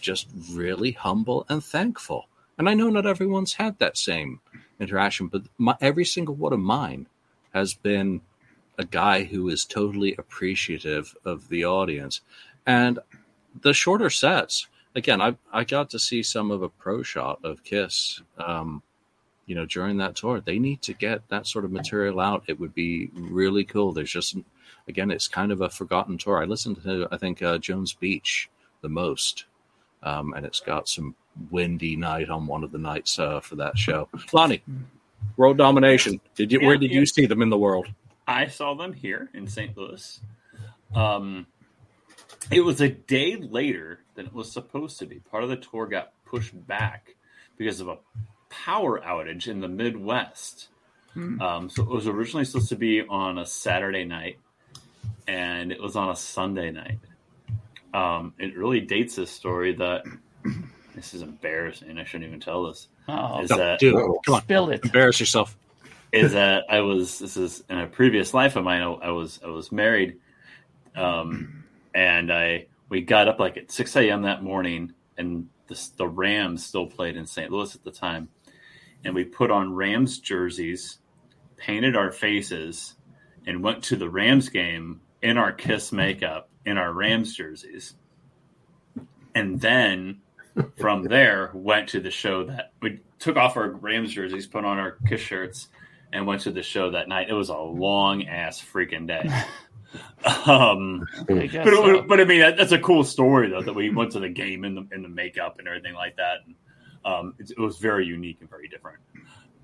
just really humble and thankful. And I know not everyone's had that same interaction, but my, every single one of mine has been a guy who is totally appreciative of the audience. And the shorter sets, again, I I got to see some of a pro shot of Kiss, um, you know, during that tour. They need to get that sort of material out. It would be really cool. There's just, again, it's kind of a forgotten tour. I listened to, I think, uh, Jones Beach the most, um, and it's got some windy night on one of the nights uh, for that show. Lonnie, World Domination. Did you? Yeah, where did yeah. you see them in the world? I saw them here in St. Louis. Um, it was a day later than it was supposed to be. Part of the tour got pushed back because of a power outage in the Midwest. Hmm. Um, so it was originally supposed to be on a Saturday night, and it was on a Sunday night. um, it really dates this story that this is embarrassing. I shouldn't even tell this. Oh, Is No, that dude, come on, spill it. embarrass yourself. is that I was this is in a previous life of mine. I, I was I was married, um, and I we got up like at six a.m. that morning, and the the Rams still played in St. Louis at the time, and we put on Rams jerseys, painted our faces, and went to the Rams game in our Kiss makeup in our Rams jerseys, and then from there went to the show that we took off our Rams jerseys, put on our Kiss shirts, and went to the show that night. It was a long ass freaking day. um, I guess but, but I mean that, that's a cool story though that we went to the game in the in the makeup and everything like that. And, um, it, it was very unique and very different.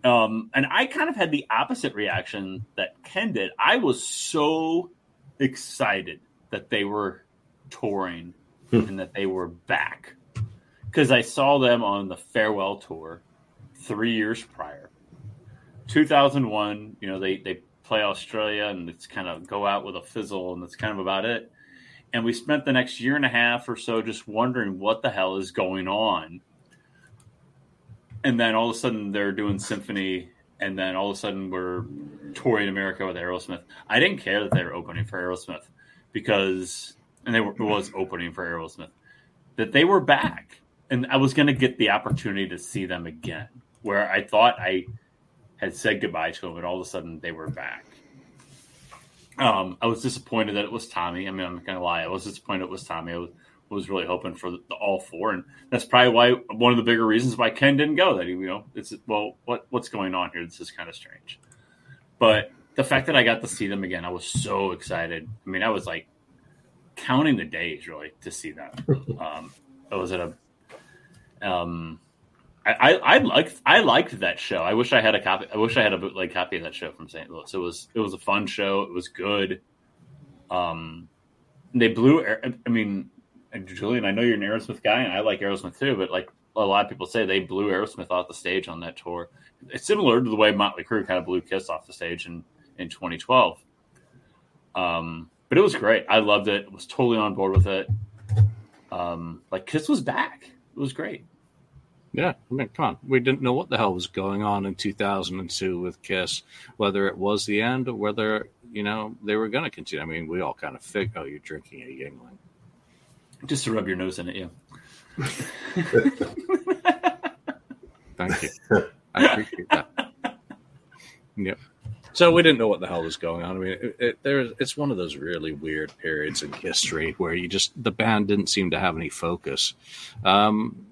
Um, and I kind of had the opposite reaction that Ken did. I was so excited that they were touring and that they were back because I saw them on the farewell tour three years prior. 2001, you know, they, they play Australia and it's kind of go out with a fizzle and that's kind of about it. And we spent the next year and a half or so just wondering what the hell is going on. And then all of a sudden they're doing symphony and then all of a sudden we're touring America with Aerosmith. I didn't care that they were opening for Aerosmith because and they were it was opening for Aerosmith that they were back and I was going to get the opportunity to see them again where I thought I had said goodbye to them and all of a sudden they were back. Um, I was disappointed that it was Tommy. I mean, I'm not going to lie. I was disappointed it was Tommy. I was, was really hoping for the, the all four, and that's probably why one of the bigger reasons why Ken didn't go. That he, you know, it's well, what what's going on here? This is kind of strange. But the fact that I got to see them again, I was so excited. I mean, I was like counting the days really to see them. Um, I was at a, um, I, I I liked I liked that show. I wish I had a copy. I wish I had a bootleg copy of that show from St. Louis. It was it was a fun show. It was good. Um, they blew. I mean, Julian, I know you're an Aerosmith guy, and I like Aerosmith too. But like a lot of people say, they blew Aerosmith off the stage on that tour. It's similar to the way Motley Crue kind of blew Kiss off the stage in in 2012. Um, but it was great. I loved it. Was totally on board with it. Um, like Kiss was back. It was great. Yeah, I mean, come on. We didn't know what the hell was going on in 2002 with Kiss, whether it was the end or whether, you know, they were going to continue. I mean, we all kind of figured, oh, you're drinking a Yuengling. Just to rub your nose in it, yeah. Thank you. I appreciate that. Yep. So we didn't know what the hell was going on. I mean, it, it, there's it's one of those really weird periods in history where you just the band didn't seem to have any focus. Um,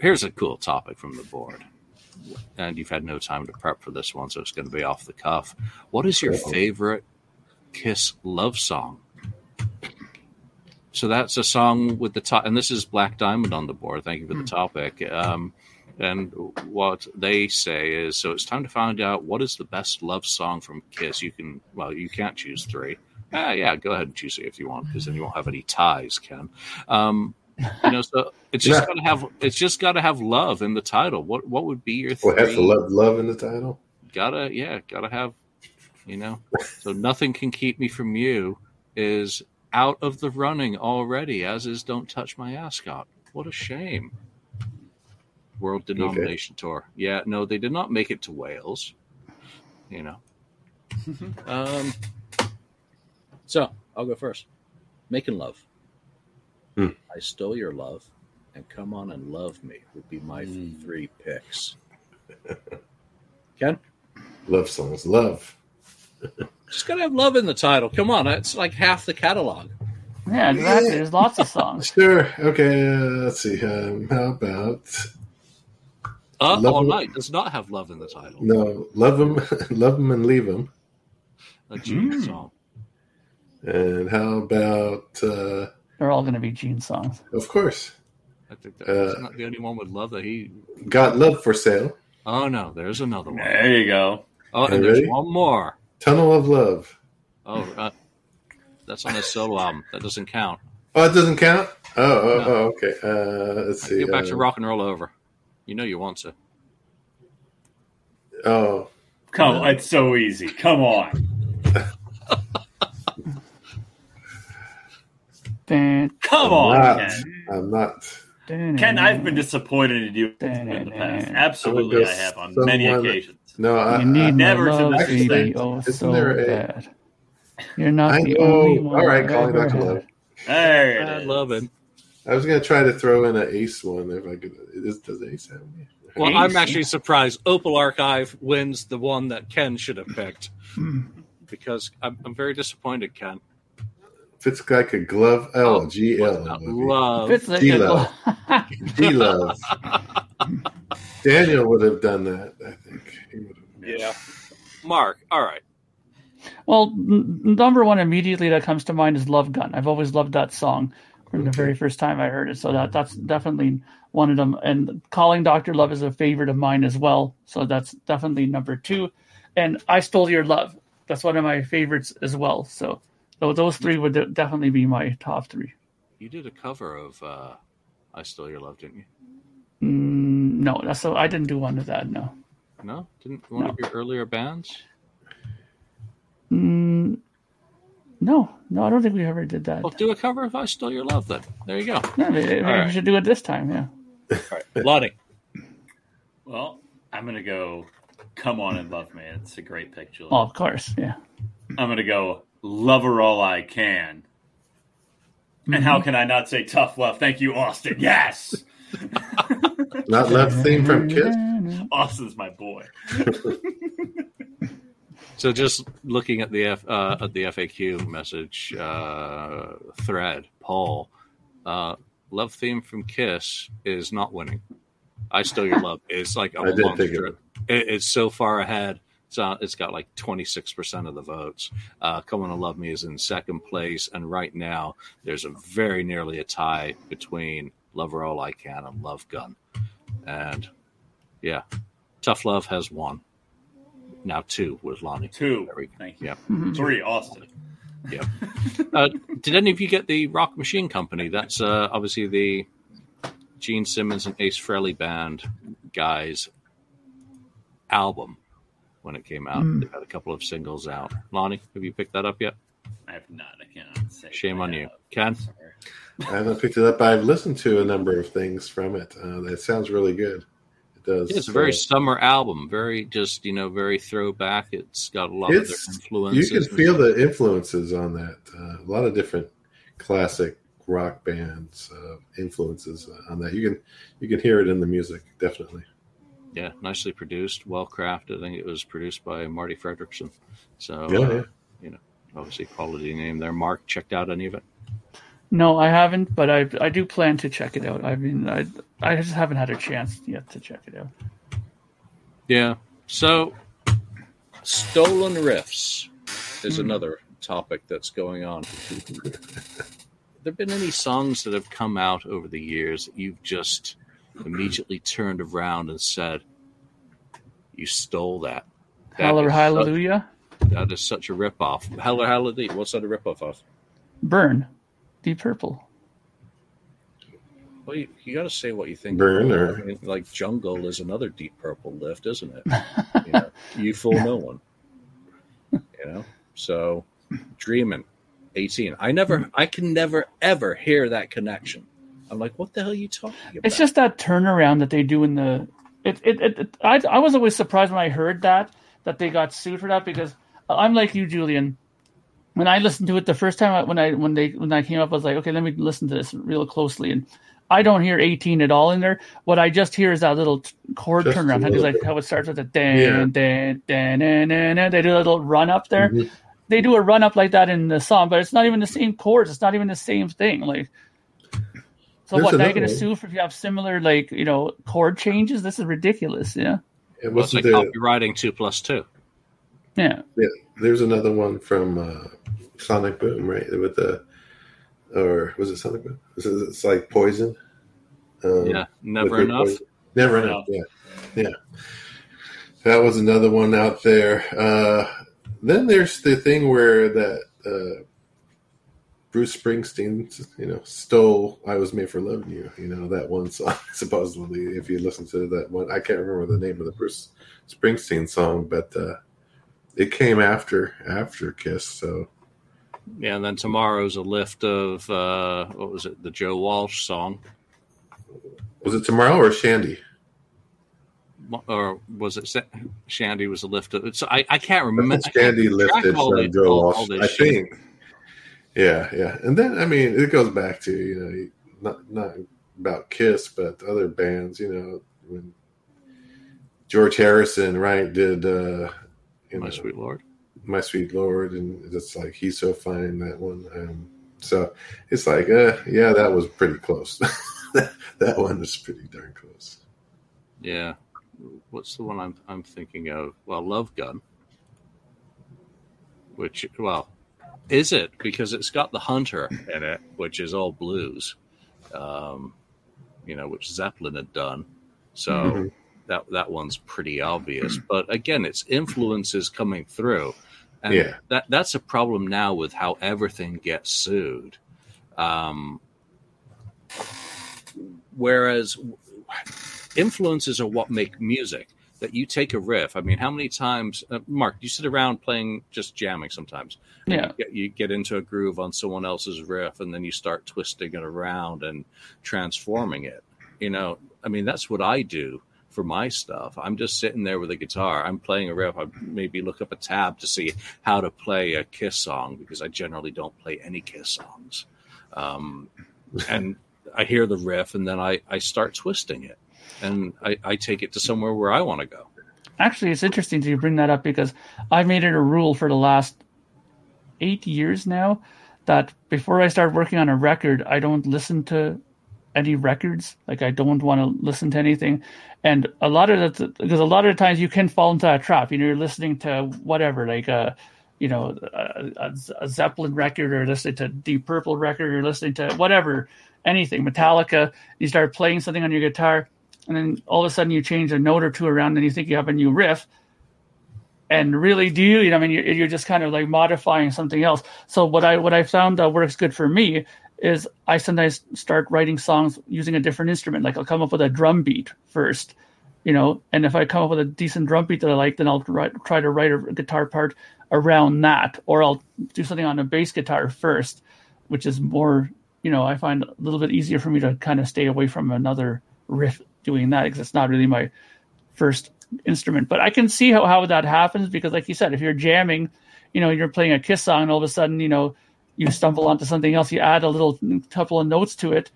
here's a cool topic from the board, and you've had no time to prep for this one, so it's going to be off the cuff. What is your favorite Kiss love song? So that's a song with the top, and this is Black Diamond on the board. Thank you for the topic. Um, and what they say is, so it's time to find out what is the best love song from Kiss. You can, well, you can't choose three. Ah, yeah, go ahead and choose it if you want, because then you won't have any ties, Ken. Um, you know, so it's just Yeah. got to have, it's just got to have love in the title. What, what would be your Well, has three? the love, love in the title? gotta yeah gotta have you know so nothing can keep me from you is out of the running already as is don't touch my ascot. What a shame. World denomination tour. Yeah no they did not make it to wales you know. Um so i'll go first. Making love. Hmm. i stole your love and come on and love me would be my Hmm. three picks. Ken? Love songs. Love. Just gotta have love in the title. Come on, it's like half the catalog. Yeah, exactly. There's lots of songs. Sure. Okay. Uh, let's see. Um, how about Uh, Love All it. Night does not have love in the title. no? Love them, love them, and leave them. A Gene Mm. song. And how about? Uh, They're all going to be Gene songs. of course, I think that, Uh, that's not the only one with love that he. got love for sale. Oh no, there's another one. There you go. Oh, and You there's ready? one more. Tunnel of Love. Oh, uh, that's on his solo album. That doesn't count. Oh, it doesn't count. Oh, oh, No. oh okay. Uh, let's see. Get back to uh, rock and roll over. You know you want to. Oh, Come, On. it's so easy. Come on. Dan, Come I'm on, not. Ken. I'm not. dan, Ken, I've been disappointed in you in the past. Absolutely, I have on many occasions. No, I, You need I, my never to love, this baby, extent. oh Isn't so there a- bad. You're not I the know. only one. All right, I've calling ever Dr. had. Love. There I love it. I was going to try to throw in an Ace one if I could. Is, does Ace have any? Well, Ace. I'm actually surprised. Opal Archive wins the one that Ken should have picked Hmm. because I'm, I'm very disappointed, Ken. Fits like a glove. L Oh, G Was not L. love. Fits like D-Love. D love. Daniel would have done that. I think. He would have. Yeah. Mark, all right. Well, n- number one immediately that comes to mind is "Love Gun." I've always loved that song from the very first time I heard it, so that that's definitely one of them. And "Calling Doctor Love" is a favorite of mine as well, so that's definitely number two. And "I Stole Your Love" that's one of my favorites as well. So, so those three would definitely be my top three. You did a cover of uh, I Stole Your Love, didn't you? Mm, no, that's so I didn't do one of that. No. No? Didn't one No. of your earlier bands? Mm, no, no, I don't think we ever did that. Well, do a cover of I Still Your Love then. There you go. No, maybe, maybe right. we should do it this time. Yeah. All right. Lonnie. Well, I'm going to go Come On and Love Me. It's a great pick, Julie. Oh, of course. Yeah. I'm going to go Love Her All I Can. And Mm-hmm. how can I not say tough love? Thank you, Austin. Yes. Not love theme from Kiss. Austin's my boy. So just looking at the F, uh, at the FAQ message uh, thread, Paul, uh, love theme from Kiss is not winning. I still your love is like a I did think monster. of It, it's so far ahead. It's on, it's got like twenty six percent of the votes. Uh, Come on, love me is in second place, and right now there's a very nearly a tie between Love Her All I Can and Love Gun, and yeah, Tough Love has one. Now two with Lonnie. Two. There we go. Thank you. Yeah. Three, Austin. Uh, did any of you get the Rock Machine Company? That's uh, obviously the Gene Simmons and Ace Frehley band guys' album when it came out. Mm. They had a couple of singles out. Lonnie, have you picked that up yet? I have not. I cannot say. Shame I on you. have. Ken? Sorry. I haven't picked it up. I've listened to a number of things from it. Uh, that sounds really good. It does. Yeah, it's a very uh, summer album. Very just you know very throwback. It's got a lot of It's- their you can feel the influences on that. Uh, a lot of different classic rock bands uh, influences on that. You can you can hear it in the music definitely. yeah, nicely produced, well crafted. I think it was produced by Marti Frederiksen. So Yeah, uh, yeah. obviously quality name there. Mark checked out any of it? No, I haven't, but I I do plan to check it out. I mean, I I just haven't had a chance yet to check it out. Yeah. So, stolen riffs is hmm. another topic that's going on. there been any songs that have come out over the years that you've just immediately turned around and said, "You stole that"? That Hallelujah, is hallelujah, Such, that is such a ripoff. Hallelujah, hallelujah. What's that a ripoff of? burn, Deep Purple. Well, you, you got to say what you think. Burn or- I mean, like Jungle is another Deep Purple lift, isn't it? you, know, you fool no one. You know, so dreaming, eighteen. I never, I can never ever hear that connection. I'm like, what the hell are you talking about? It's just that turnaround that they do in the. It, it, it, it I, I was always surprised when I heard that that they got sued for that because uh, I'm like you, Julian. When I listened to it the first time, I, when I when they when I came up, I was like, okay, let me listen to this real closely, and I don't hear 18 at all in there. What I just hear is that little chord Just turnaround. It's like how it starts with a dan Yeah. dan dan dan dan. dan. They do a little run up there. Mhm. They do a run up like that in the song, but it's not even the same chords. It's not even the same thing. Like, so There's what? Now you're going to sue for if you have similar like you know chord changes? This is ridiculous. Yeah, It Well, wasn't like there. copywriting two plus two. yeah. Yeah, there's another one from uh, Sonic Boom, right? With the or was it something? It's, like Poison. Um, Yeah, never enough. Poison. Never enough. Yeah, yeah. That was another one out there. Uh, then there's the thing where that uh, Bruce Springsteen, you know, stole "I Was Made for Loving You." You know that one song. Supposedly, if you listen to that one, I can't remember the name of the Bruce Springsteen song, but uh, it came after after Kiss. So Yeah, and then tomorrow's a lift of uh, what was it? The Joe Walsh song, Was it tomorrow or Shandy? or was it Shandy? Was a lift of? So I, I can't remember. I Shandy lifted from Joe Walsh. I shit. think. Yeah, yeah, and then I mean, it goes back to you know not not about Kiss, but other bands. You know, when George Harrison, right, did uh, you My know, sweet lord. My sweet lord and it's like he's so fine that one um so it's like uh yeah that was pretty close that one was pretty darn close Yeah. What's the one I'm I'm thinking of? Well, Love Gun. Which well, is it because it's got the Hunter in it, which is all blues, um, you know, which Zeppelin had done. So Mhm. that that one's pretty obvious. But again, it's influences coming through, and Yeah. that that's a problem now with how everything gets sued. Um, whereas influences are what make music. That you take a riff. I mean, how many times, uh, Mark? You sit around playing, just jamming sometimes. Yeah. You get, you get into a groove on someone else's riff, and then you start twisting it around and transforming it. You know, I mean, that's what I do for my stuff. I'm just sitting there with a guitar. I'm playing a riff. I maybe look up a tab to see how to play a Kiss song because I generally don't play any Kiss songs. Um, and I hear the riff, and then I, I start twisting it, and I, I take it to somewhere where I want to go. Actually, it's interesting to you bring that up because I've made it a rule for the last eight years now that before I start working on a record, I don't listen to any records. Like I don't want to listen to anything. And a lot of that, because a lot of times you can fall into that trap. You know, you're listening to whatever, like a you know a, a Zeppelin record, or listening to Deep Purple record, or listening to whatever, anything Metallica. You start playing something on your guitar, and then all of a sudden you change a note or two around, and you think you have a new riff. And really, do you? You know, I mean, you're, you're just kind of like modifying something else. So what I what I found that works good for me is I sometimes start writing songs using a different instrument. Like I'll come up with a drum beat first, you know, and if I come up with a decent drum beat that I like, then I'll write, try to write a guitar part around that, or I'll do something on a bass guitar first, which is more, you know, I find a little bit easier for me to kind of stay away from another riff doing that because it's not really my first instrument. But I can see how, how that happens because, like you said, if you're jamming, you know, you're playing a Kiss song, and all of a sudden, you know, you stumble onto something else, you add a little couple of notes to it,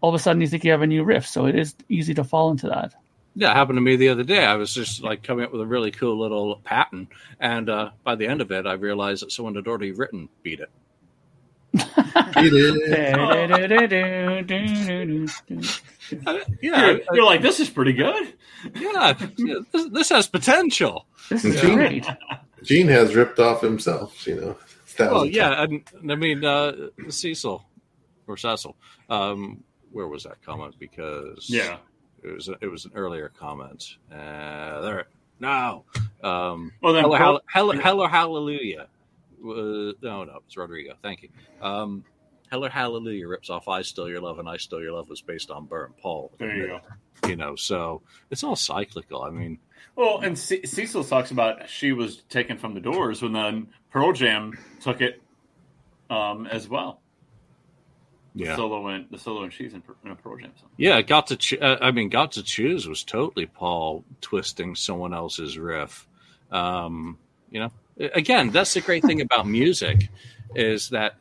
all of a sudden you think you have a new riff. So it is easy to fall into that. Yeah, it happened to me the other day. I was just like coming up with a really cool little pattern, and uh, by the end of it, I realized that someone had already written "Beat It." He did. Yeah, You're, you're like, this is pretty good. yeah, this, this has potential. This is Gene- great. gene has ripped off himself you know Well, yeah, and, and I mean uh, Cecil or Cecil. Um, where was that comment? Because Yeah. it was it was an earlier comment. Uh, there, now, Um, Well, then, Hell, Pearl- hell, hell, hell or hallelujah. Uh, no, no, it's Rodrigo. Thank you. Um, Hell or Hallelujah rips off I Still Your Love and I Still Your Love was based on Burr and Paul. There you go. You know, so it's all cyclical. I mean, Well, and C- Cecil talks about she was taken from the Doors when then Pearl Jam took it um, as well. The yeah. solo and the solo and she's in, in a Pearl Jam song. Yeah, got to. Ch- uh, I mean, got to choose was totally Paul twisting someone else's riff. Um, you know, again, that's the great thing about music is that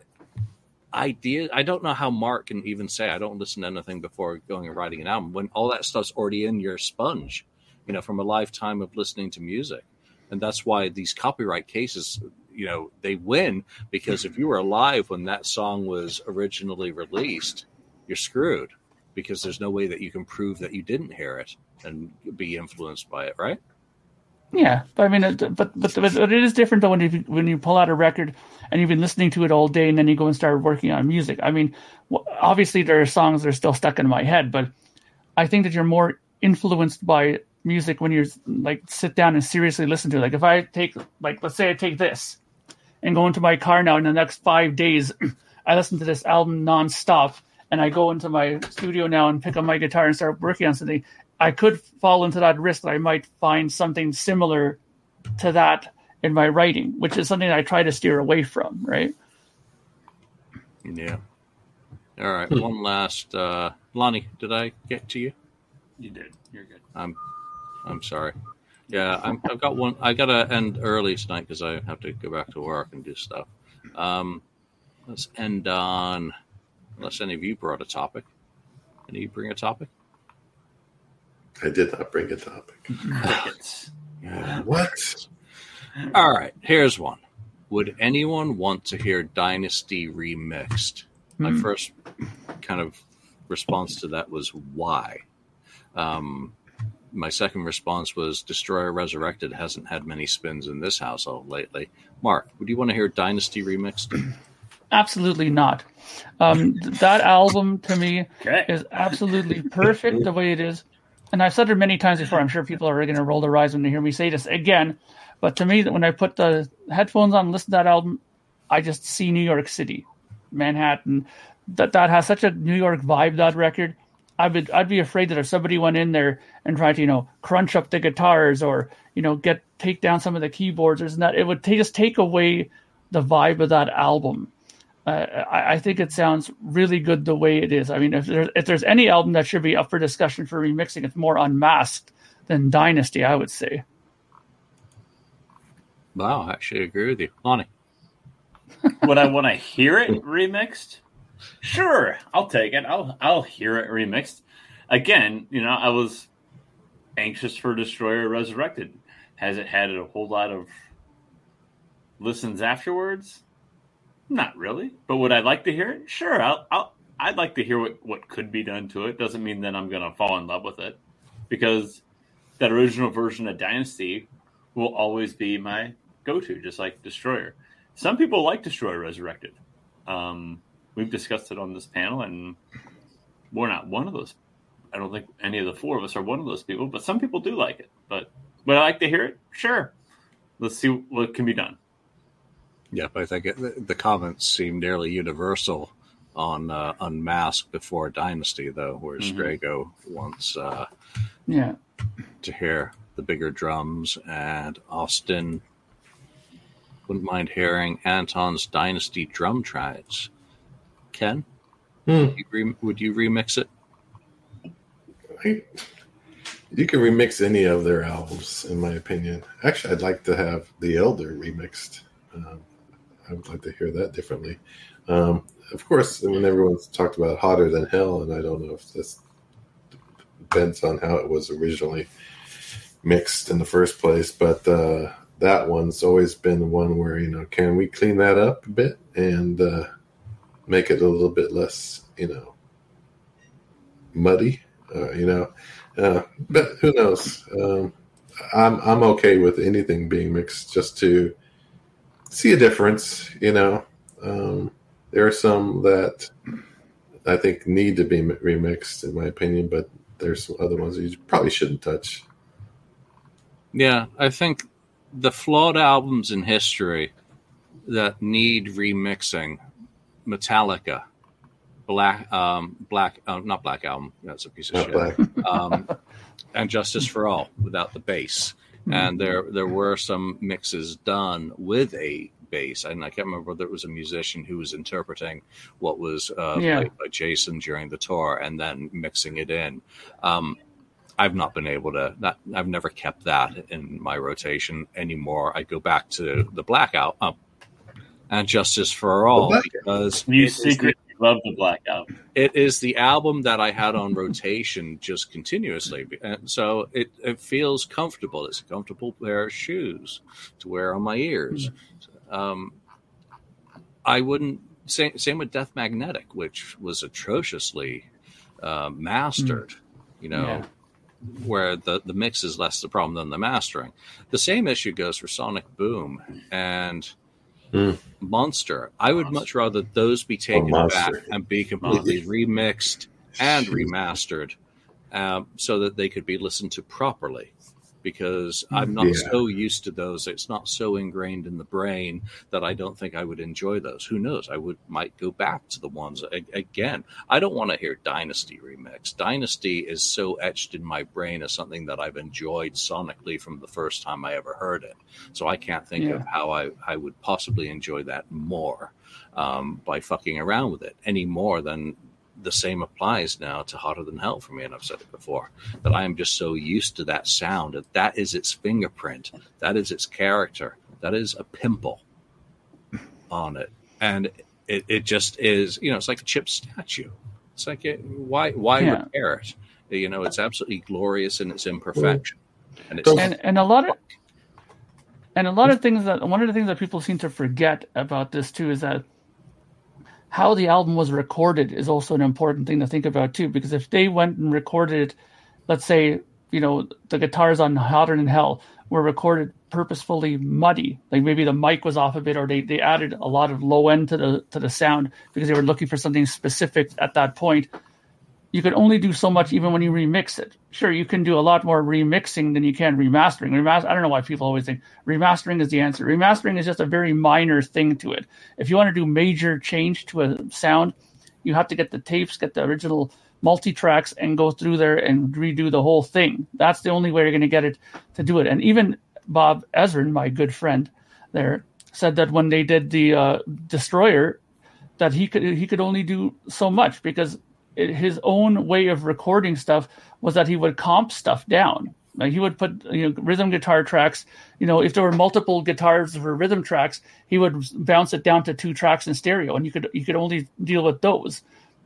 idea. I don't know how Mark can even say I don't listen to anything before going and writing an album when all that stuff's already in your sponge. You know, from a lifetime of listening to music, and that's why these copyright cases. You know, they win because if you were alive when that song was originally released, you're screwed because there's no way that you can prove that you didn't hear it and be influenced by it, right? Yeah, but I mean, but but, but it is different though when you when you pull out a record and you've been listening to it all day and then you go and start working on music. I mean, obviously there are songs that are still stuck in my head, but I think that you're more influenced by music when you're like sit down and seriously listen to it. Like if I take like let's say I take this and go into my car now in the next five days, I listen to this album nonstop and I go into my studio now and pick up my guitar and start working on something. I could fall into that risk that I might find something similar to that in my writing, which is something I try to steer away from, right? Yeah. All right. One last. Uh, Lonnie, did I get to you? You did. You're good. I'm. I'm sorry. Yeah, I'm, I've got one. I gotta end early tonight because I have to go back to work and do stuff. Um, let's end on. Unless any of you brought a topic. Any of you bring a topic? I did not bring a topic. Crickets. What? All right. Here's one. Would anyone want to hear Dynasty remixed? My Hmm. first kind of response to that was why. Um, my second response was Destroyer Resurrected hasn't had many spins in this household lately. Mark, would you want to hear Dynasty remixed? Absolutely not. Um, th- that album to me Okay. is absolutely perfect the way it is. And I've said it many times before. I'm sure people are going to roll their eyes when they hear me say this again. But to me, when I put the headphones on listen to that album, I just see New York City, Manhattan. That that has such a New York vibe. That record, I would I'd be afraid that if somebody went in there and tried to you know crunch up the guitars or you know get take down some of the keyboards or that, it would ta- just take away the vibe of that album. Uh, I, I think it sounds really good the way it is. I mean, if there's if there's any album that should be up for discussion for remixing, it's more Unmasked than Dynasty. I would say. Wow, I actually agree with you. Lonnie. Would I want to hear it remixed? Sure, I'll take it. I'll I'll hear it remixed. Again, you know, I was anxious for Destroyer Resurrected. Has it had a whole lot of listens afterwards? Not really. But would I like to hear it? Sure. I'll, I'll I'd like to hear what, what could be done to it. Doesn't mean that I'm going to fall in love with it because that original version of Dynasty will always be my go-to, just like Destroyer. Some people like Destroyer Resurrected. Um, we've discussed it on this panel, and we're not one of those. I don't think any of the four of us are one of those people, but some people do like it. But would I like to hear it? Sure. Let's see what can be done. Yep, I think it, the, the comments seem nearly universal on uh, Unmasked before Dynasty, though, where Mhm. Strago wants uh, Yeah. to hear the bigger drums, and Austin wouldn't mind hearing Anton's Dynasty drum tracks. Ken, Hmm. you re- would you remix it? I, you can remix any of their albums, in my opinion. Actually, I'd like to have The Elder remixed. Um, I would like to hear that differently. Um, of course, I mean, everyone's talked about Hotter Than Hell, and I don't know if this depends on how it was originally mixed in the first place, but uh, that one's always been one where, you know, can we clean that up a bit and uh, make it a little bit less, you know, muddy? Uh, you know, uh, but who knows? Um, I'm I'm okay with anything being mixed just to see a difference. You know, um, there are some that I think need to be remixed, in my opinion, but there's some other ones you probably shouldn't touch. Yeah, I think the flawed albums in history that need remixing, Metallica, Black, um, Black, uh, not Black Album, that's a piece of Not shit. black. um, and Justice for All without the bass. And there there were some mixes done with a bass, and I can't remember whether it was a musician who was interpreting what was uh, Yeah. played by Jason during the tour, and then mixing it in. Um, I've not been able to. That, I've never kept that in my rotation anymore. I go back to the Blackout um, and Justice for All because You it is the- secretly love the Black Album. it is the album that I had on rotation just continuously, and so it, it feels comfortable. It's a comfortable pair of shoes to wear on my ears. Um, I wouldn't same same with Death Magnetic, which was atrociously uh, mastered. You know. Yeah. Where the, the mix is less the problem than the mastering. The same issue goes for Sonic Boom and Hmm. Monster. I would Monster. much rather those be taken back and be completely remixed and remastered um, so that they could be listened to properly. Because I'm not Yeah. so used to those. It's not so ingrained in the brain that I don't think I would enjoy those. Who knows? I would might go back to the ones a- again. I don't want to hear Dynasty remix. Dynasty is so etched in my brain as something that I've enjoyed sonically from the first time I ever heard it. So I can't think of how I, I would possibly enjoy that more um, by fucking around with it any more than the same applies now to Hotter Than Hell for me. And I've said it before that I am just so used to that sound that that is its fingerprint, that is its character, that is a pimple on it. And it, it just is, you know, it's like a chip statue. It's like, it, why, why Yeah. repair it? You know, it's absolutely glorious in its imperfection. And it's and and a lot of and a lot of things that one of the things that people seem to forget about this too is that how the album was recorded is also an important thing to think about too because if they went and recorded let's say you know the guitars on hotter than hell were recorded purposefully muddy like maybe the mic was off a bit or they, they added a lot of low end to the to the sound because they were looking for something specific at that point you can only do so much even when you remix it. Sure, you can do a lot more remixing than you can remastering. Remaster, I don't know why people always think remastering is the answer. Remastering is just a very minor thing to it. If you want to do major change to a sound, you have to get the tapes, get the original multi tracks, and go through there and redo the whole thing. That's the only way you're going to get it to do it. And even Bob Ezrin, my good friend there, said that when they did the uh, Destroyer, that he could he could only do so much because his own way of recording stuff was that he would comp stuff down. Like he would put you know rhythm guitar tracks. You know, if there were multiple guitars for rhythm tracks, he would bounce it down to two tracks in stereo, and you could you could only deal with those.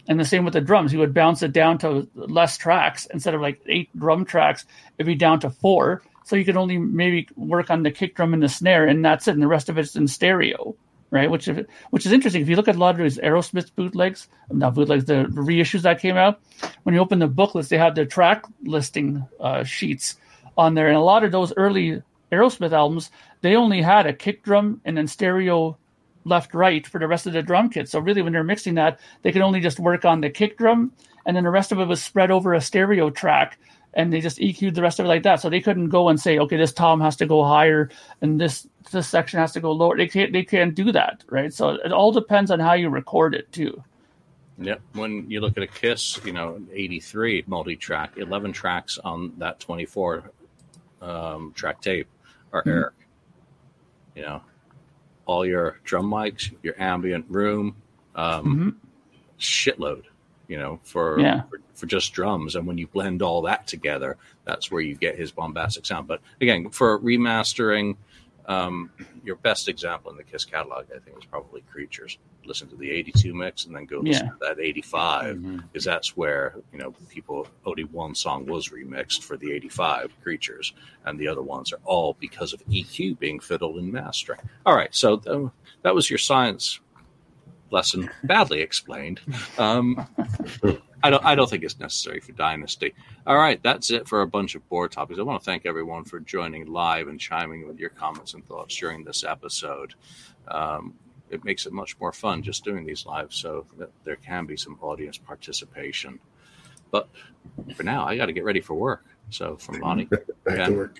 And the same with the drums, he would bounce it down to less tracks instead of like eight drum tracks. It'd be down to four, so you could only maybe work on the kick drum and the snare, and that's it. And the rest of it's in stereo right? Which which is interesting. If you look at a lot of these Aerosmith bootlegs, not bootlegs, the reissues that came out, when you open the booklets, they have their track listing uh, sheets on there, and a lot of those early Aerosmith albums, they only had a kick drum and then stereo left right for the rest of the drum kit. So really, when they're mixing that, they could only just work on the kick drum, and then the rest of it was spread over a stereo track. And they just EQ'd the rest of it like that, so they couldn't go and say, okay, this tom has to go higher, and this this section has to go lower. They can't they can't do that, right? So it all depends on how you record it too. Yep. When you look at a Kiss, you know, 83 multi track, 11 tracks on that 24 um, track tape are Mm-hmm. Eric. You know, all your drum mics, your ambient room, um, shitload, you know, for, Mm-hmm. Yeah. for for just drums. And when you blend all that together, that's where you get his bombastic sound. But again, for remastering, um, your best example in the Kiss catalog, I think, is probably Creatures. Listen to the '82 mix and then go listen Yeah. to that '85, because that's where you know people. Only one song was remixed for the '85 Creatures, and the other ones are all because of EQ being fiddled and mastering. All right, so um, that was your science lesson, badly explained. Um, I don't. I don't think it's necessary for Dynasty. All right, that's it for a bunch of board topics. I want to thank everyone for joining live and chiming in with your comments and thoughts during this episode. Um, it makes it much more fun just doing these live, so that there can be some audience participation. But for now, I got to get ready for work. So, from Lonnie, Back Yeah. to work.